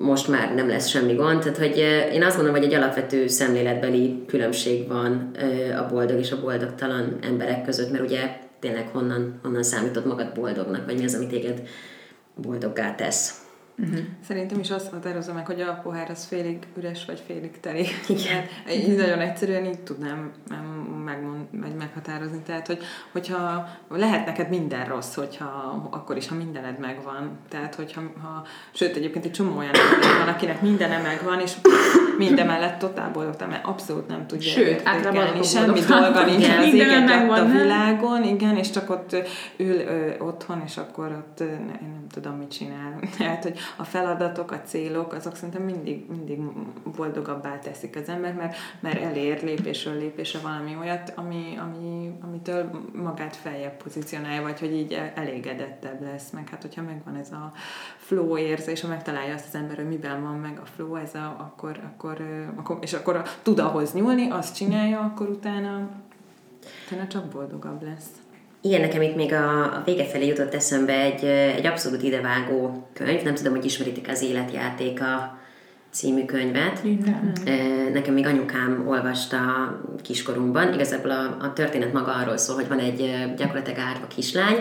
most már nem lesz semmi gond. Tehát, hogy én azt mondom, hogy egy alapvető szemléletbeli különbség van a boldog és a boldogtalan emberek között, mert ugye tényleg honnan, honnan számítod magad boldognak, vagy mi az, ami téged boldoggá tesz. Uh-huh. Szerintem is azt határozza meg, hogy a pohár az félig üres, vagy félig teli. Igen. így nagyon egyszerűen így tudnám megmond, meg, meghatározni. Tehát, hogy, hogyha lehet neked minden rossz, hogyha akkor is, ha mindened megvan. Tehát, hogyha, ha, sőt, egyébként egy csomó olyan van, akinek mindene megvan, és minden mellett totál boldog, mert abszolút nem tudja Sőt, általában semmi dolga nincs az éget a világon, igen, és csak ott ül ö, otthon, és akkor ott én nem tudom, mit csinál. Tehát, hogy a feladatok, a célok, azok szerintem mindig, mindig boldogabbá teszik az ember, mert, mert elér lépésről lépésre valami olyat, ami, ami, amitől magát feljebb pozícionálja, vagy hogy így elégedettebb lesz, meg hát hogyha megvan ez a flow érzés, ha megtalálja azt az ember, hogy miben van meg a flow, ez a, akkor, akkor, akkor, és akkor tud ahhoz nyúlni, azt csinálja, akkor utána, utána csak boldogabb lesz. Igen, nekem itt még a, a vége felé jutott eszembe egy, egy abszolút idevágó könyv, nem tudom, hogy ismeritik az Életjátéka című könyvet. Igen. Nekem még anyukám olvasta kiskorunkban. Igazából a, a történet maga arról szól, hogy van egy gyakorlatilag árva kislány,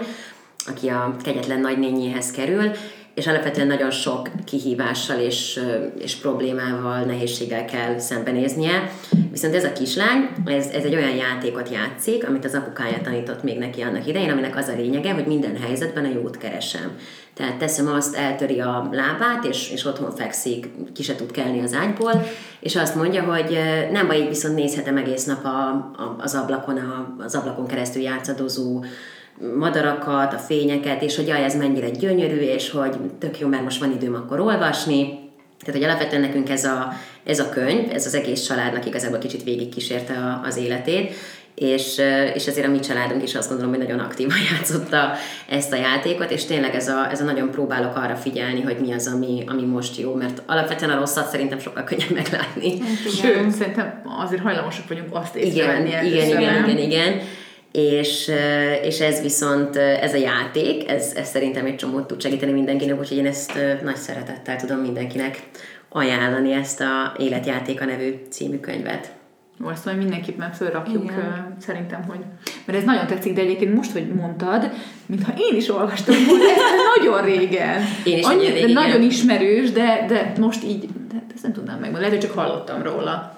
aki a kegyetlen nagynényéhez kerül, és alapvetően nagyon sok kihívással és, és problémával, nehézséggel kell szembenéznie. Viszont ez a kislány, ez, ez egy olyan játékot játszik, amit az apukája tanított még neki annak idején, aminek az a lényege, hogy minden helyzetben a jót keresem. Tehát teszem azt, eltöri a lábát, és, és otthon fekszik, ki se tud kelni az ágyból, és azt mondja, hogy nem baj, viszont nézhetem egész nap a, a, az ablakon, a, az ablakon keresztül játszadozó madarakat, a fényeket, és hogy jaj, ez mennyire gyönyörű, és hogy tök jó, mert most van időm akkor olvasni. Tehát, hogy alapvetően nekünk ez a, ez a könyv, ez az egész családnak igazából kicsit végigkísérte a, az életét, és, és ezért a mi családunk is azt gondolom, hogy nagyon aktívan játszotta ezt a játékot, és tényleg ez a, ez a nagyon próbálok arra figyelni, hogy mi az, ami, ami most jó, mert alapvetően a rosszat szerintem sokkal könnyebb meglátni. Sőt, szerintem azért hajlamosak vagyunk azt észrevenni. Igen, igen, igen, igen, igen és, és ez viszont, ez a játék, ez, ez szerintem egy csomót tud segíteni mindenkinek, úgyhogy én ezt nagy szeretettel tudom mindenkinek ajánlani ezt a Életjátéka nevű című könyvet. Azt majd mindenképpen fölrakjuk Igen. szerintem, hogy... Mert ez nagyon tetszik, de egyébként most, hogy mondtad, mintha én is olvastam volna, ez nagyon régen. Én is Annyi, régen. Nagyon ismerős, de, de most így, de ezt nem tudnám meg, lehet, hogy csak hallottam róla.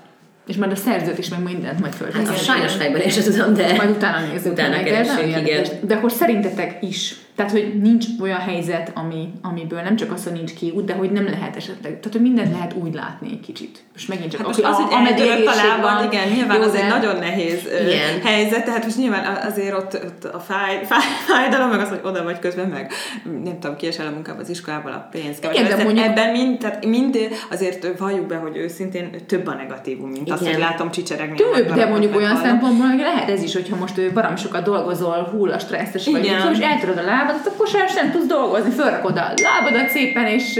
És majd a szerzőt is, meg mindent majd föl. Hát sajnos fejben sem tudom, de... Majd utána nézzük utána meg, keresünk, igen. De akkor szerintetek is tehát, hogy nincs olyan helyzet, ami, amiből nem csak az, hogy nincs kiút, de hogy nem lehet esetleg. Tehát, hogy mindent lehet úgy látni egy kicsit. Most megint csak hát most az, hogy eltörött a lábad, igen, nyilván jó, az egy nagyon nehéz igen. helyzet, tehát most nyilván azért ott, ott a fáj, fáj, fájdalom, meg az, hogy oda vagy közben, meg nem tudom, kiesel a munkába az iskolából a pénz. Igen, de mondjuk... Ebben mind, tehát mind azért valljuk be, hogy őszintén több a negatívum, mint igen. az, hogy látom csicseregni. Több, de mondjuk olyan szempontból, hogy lehet ez is, hogyha most barom sokat dolgozol, hull a stresszes vagy, és eltöröd a lábad, lábadat, akkor sem tudsz dolgozni, fölrakod a lábadat szépen, és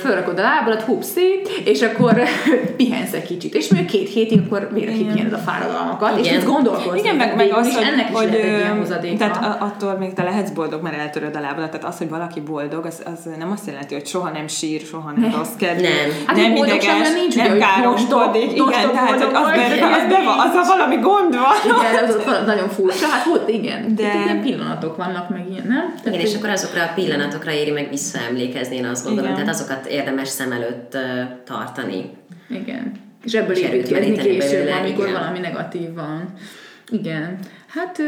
fölrakod a lábadat, hupszi, és akkor pihensz egy kicsit. És még két hétig akkor végre kipihened a fáradalmakat, Igen. és tudsz gondolkozni. Igen, meg, meg az, hogy, ennek hogy, is lehet egy Tehát attól még te lehetsz boldog, mert eltöröd a lábadat. Tehát az, hogy valaki boldog, az, az nem azt jelenti, hogy soha nem sír, soha nem rossz kedvű, nem, hát nem ideges, nincs, nem káromkodik. Igen, tehát hogy az, be, az, be van, az a valami gond van. Igen, az, az nagyon furcsa. Hát volt, igen. De ilyen pillanatok vannak, meg ilyen, nem? Igen, és akkor azokra a pillanatokra éri meg visszaemlékezni, én azt gondolom. Tehát azokat érdemes szem előtt tartani. Igen. És ebből építkezni később, amikor igen. valami negatív van. Igen. Hát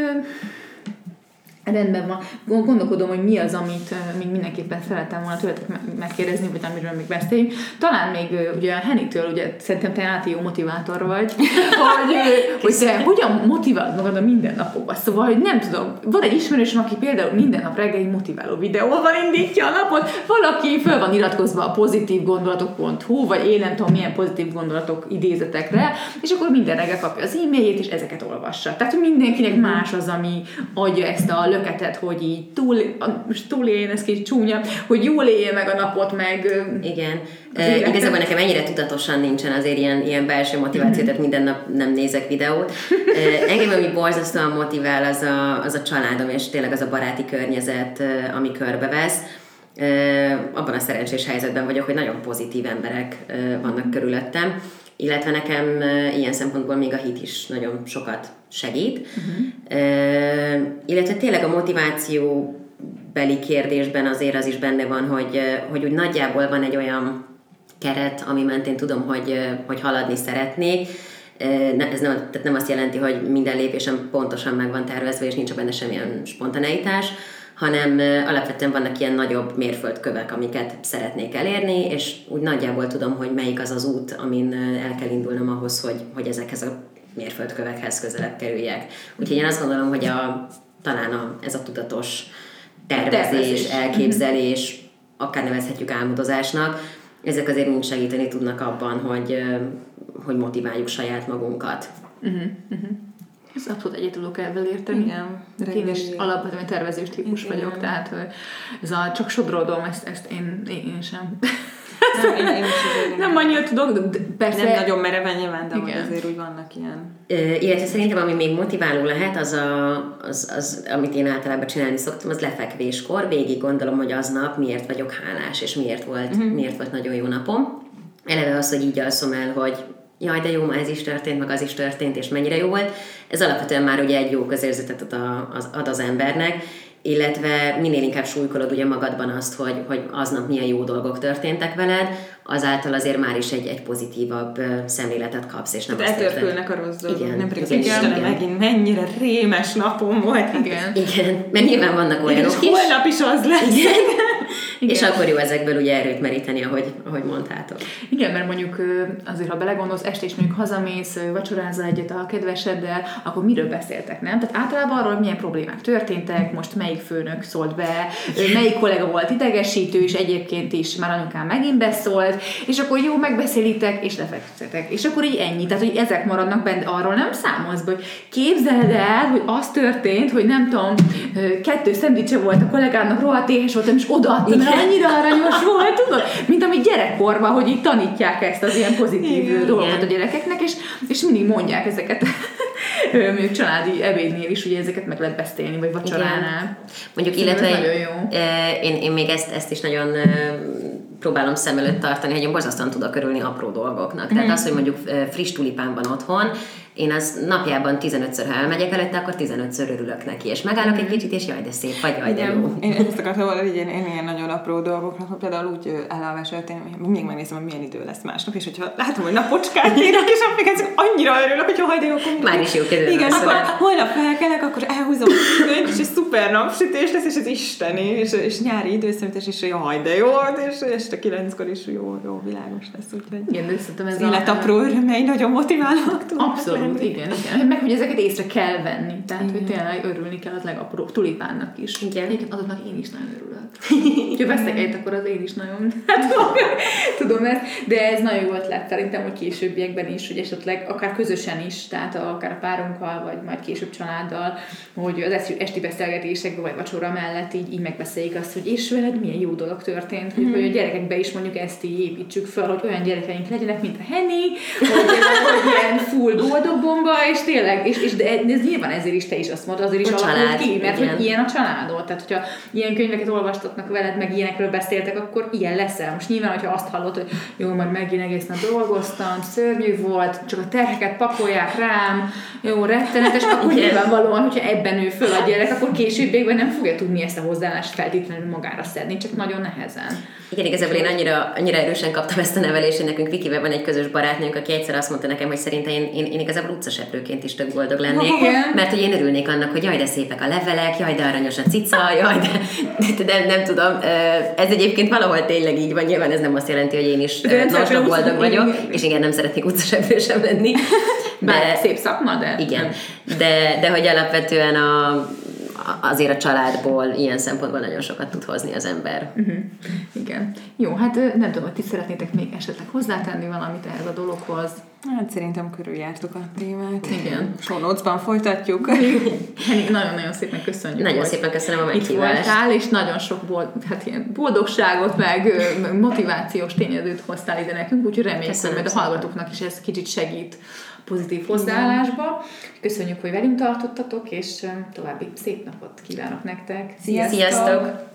Rendben van. Gondolkodom, hogy mi az, amit még mindenképpen szeretem volna tőletek megkérdezni, vagy amiről még beszéljünk. Talán még ugye a Henitől, ugye szerintem te át jó motivátor vagy, hogy, hogy te hogyan motiválod magad a mindennapokban. Szóval, hogy nem tudom, van egy ismerősöm, aki például minden nap reggel egy motiváló videóval indítja a napot, valaki föl van iratkozva a pozitív gondolatok.hu, vagy én nem tudom milyen pozitív gondolatok idézetekre, és akkor minden reggel kapja az e-mailjét, és ezeket olvassa. Tehát, hogy mindenkinek más az, ami adja ezt a löketet, hogy így túl, most túléljen, ez kicsit csúnya, hogy jól élje meg a napot, meg... Igen. E, igazából nekem ennyire tudatosan nincsen azért ilyen, ilyen belső motiváció, mm-hmm. tehát minden nap nem nézek videót. E, engem, ami borzasztóan motivál, az a, az a családom, és tényleg az a baráti környezet, ami körbevesz. Abban a szerencsés helyzetben vagyok, hogy nagyon pozitív emberek vannak körülöttem illetve nekem ilyen szempontból még a hit is nagyon sokat segít. Uh-huh. illetve tényleg a motiváció beli kérdésben azért az is benne van, hogy, hogy úgy nagyjából van egy olyan keret, ami mentén tudom, hogy, hogy haladni szeretnék. Ez nem, tehát nem azt jelenti, hogy minden lépésem pontosan meg van tervezve, és nincs benne semmilyen spontaneitás, hanem alapvetően vannak ilyen nagyobb mérföldkövek, amiket szeretnék elérni, és úgy nagyjából tudom, hogy melyik az az út, amin el kell indulnom ahhoz, hogy, hogy ezekhez a mérföldkövekhez közelebb kerüljek. Úgyhogy én azt gondolom, hogy a, talán a, ez a tudatos tervezés, tervezés. elképzelés, akár nevezhetjük álmodozásnak, ezek azért mind segíteni tudnak abban, hogy, hogy motiváljuk saját magunkat. Uh-huh, uh-huh. Ez abszolút egyet tudok ebben érteni. Igen. Én is alapvetően tervezős típus Igen. vagyok, tehát ez a csak sodródom, ezt, ezt én, én sem. Nem, én, én is nem annyira tudok, de persze... Nem nagyon mereven nyilván, de Igen. azért úgy vannak ilyen... Illetve szerintem, ami még motiváló lehet, az, a, az, az, amit én általában csinálni szoktam, az lefekvéskor. Végig gondolom, hogy aznap miért vagyok hálás, és miért volt, uh-huh. miért volt nagyon jó napom. Eleve az, hogy így alszom el, hogy jaj, de jó, ma ez is történt, meg az is történt, és mennyire jó volt. Ez alapvetően már ugye egy jó közérzetet ad, az, ad az embernek, illetve minél inkább súlykolod ugye magadban azt, hogy, hogy aznap milyen jó dolgok történtek veled, azáltal azért már is egy, egy pozitívabb szemléletet kapsz, és nem hát azt eltörpülnek a rossz dolgok. Igen, nem pedig igen, igen, igen. megint mennyire rémes napom volt. Igen. igen, mert nyilván vannak olyanok is. Holnap is az lesz. Igen. Igen. És akkor jó ezekből ugye erőt meríteni, ahogy, ahogy mondtátok. Igen, mert mondjuk azért, ha belegondolsz, este is mondjuk hazamész, vacsorázza egyet a kedveseddel, akkor miről beszéltek, nem? Tehát általában arról, milyen problémák történtek, most melyik főnök szólt be, melyik kollega volt idegesítő, és egyébként is már anyukám megint beszólt, és akkor jó, megbeszélitek, és lefektetek. És akkor így ennyi. Tehát, hogy ezek maradnak bent, arról nem számolsz, hogy képzeled el, hogy az történt, hogy nem tudom, kettő szendvicse volt a kollégámnak, rohadt éhes voltam, és odaadtam, annyira aranyos volt, tudod? Mint amit gyerekkorban, hogy így tanítják ezt az ilyen pozitív Igen. dolgokat a gyerekeknek, és, és mindig mondják ezeket mondjuk családi ebédnél is, ugye ezeket meg lehet beszélni, vagy vacsoránál. Igen. Mondjuk, illetve nagyon jó. Én, én még ezt, ezt is nagyon próbálom szem előtt tartani, hogy én borzasztóan tudok örülni apró dolgoknak. Tehát mm. az, hogy mondjuk friss tulipán van otthon, én az napjában 15-ször, ha elmegyek előtte, akkor 15-ször örülök neki, és megállok egy kicsit, és jaj, de szép vagy, jaj, de jó. Én ezt akartam volna, hogy én, én ilyen nagyon apró dolgoknak, például úgy elalvás előtt, én még megnézem, hogy milyen idő lesz másnap, és hogyha látom, hogy napocskát írok, és ez annyira örülök, hogy jaj, de jó, akkor Már is jó kedvem. Igen, akkor holnap felkelek, akkor elhúzom a és egy szuper napsütés lesz, és ez isteni, és, és nyári időszemítés, és jaj, de jó, és este kilenckor is jó, jó, világos lesz, úgyhogy igen, ez az élet apró örömei nagyon motiválóak Abszolút, igen, igen. Meg hogy ezeket észre kell venni. Tehát, igen. hogy tényleg örülni kell az legapróbb tulipánnak is. Igen. Egyébként azoknak én is nagyon örülök. ha veszek egyet, akkor az én is nagyon hát, tudom ezt, de ez nagyon jó ötlet szerintem, hogy későbbiekben is, hogy esetleg akár közösen is, tehát akár a párunkkal, vagy majd később családdal, hogy az esti beszélgetésekben, vagy vacsora mellett így, így megbeszéljük azt, hogy és veled milyen jó dolog történt, hogy, mm. hogy a gyerekekbe is mondjuk ezt így építsük fel, hogy olyan gyerekeink legyenek, mint a Henny, hogy, hogy ilyen full boldog bomba, és tényleg, és, és de ez nyilván ezért is te is azt mondod, azért is a család, ki, mert igen. hogy ilyen a családod. Tehát, hogyha ilyen könyveket olvastatnak veled, meg ilyenekről beszéltek, akkor ilyen leszel. Most nyilván, hogyha azt hallod, hogy jó, majd megint egész nap dolgoztam, szörnyű volt, csak a terheket pakolják rám, jó, rettenetes, akkor nyilvánvalóan, hogyha ebben nő föl a gyerek, akkor későbbiekben nem fogja tudni ezt a hozzáállást feltétlenül magára szedni, csak nagyon nehezen. Igen, igazából én annyira, annyira erősen kaptam ezt a nevelést, hogy nekünk Vikivel van egy közös barátnőnk, aki egyszer azt mondta nekem, hogy szerintem én, én, én igazából utcaseprőként is tök boldog lennék, mert hogy én örülnék annak, hogy jaj, de szépek a levelek, jaj, de aranyos a cica, jaj, de, de, de nem tudom, ez egyébként valahol tényleg így van, nyilván ez nem azt jelenti, hogy én is nagyon boldog vagyok, és igen, nem szeretnék utcaseprő sem lenni. De, Bár szép szakma, de... Igen, de, de hogy alapvetően a, azért a családból ilyen szempontból nagyon sokat tud hozni az ember. Uh-huh. Igen. Jó, hát nem tudom, hogy ti szeretnétek még esetleg hozzátenni valamit ehhez a dologhoz. Hát szerintem körüljártuk a témát. Igen. Sonocban folytatjuk. Nagyon-nagyon szépen köszönjük. Nagyon szépen köszönöm a meghívást. Itt voltál, és nagyon sok bold, hát ilyen boldogságot, meg motivációs tényezőt hoztál ide nekünk, úgyhogy reméljük, hogy a hallgatóknak is ez kicsit segít pozitív hozzáállásba. Köszönjük, hogy velünk tartottatok, és további szép napot kívánok nektek. Sziasztok! Sziasztok.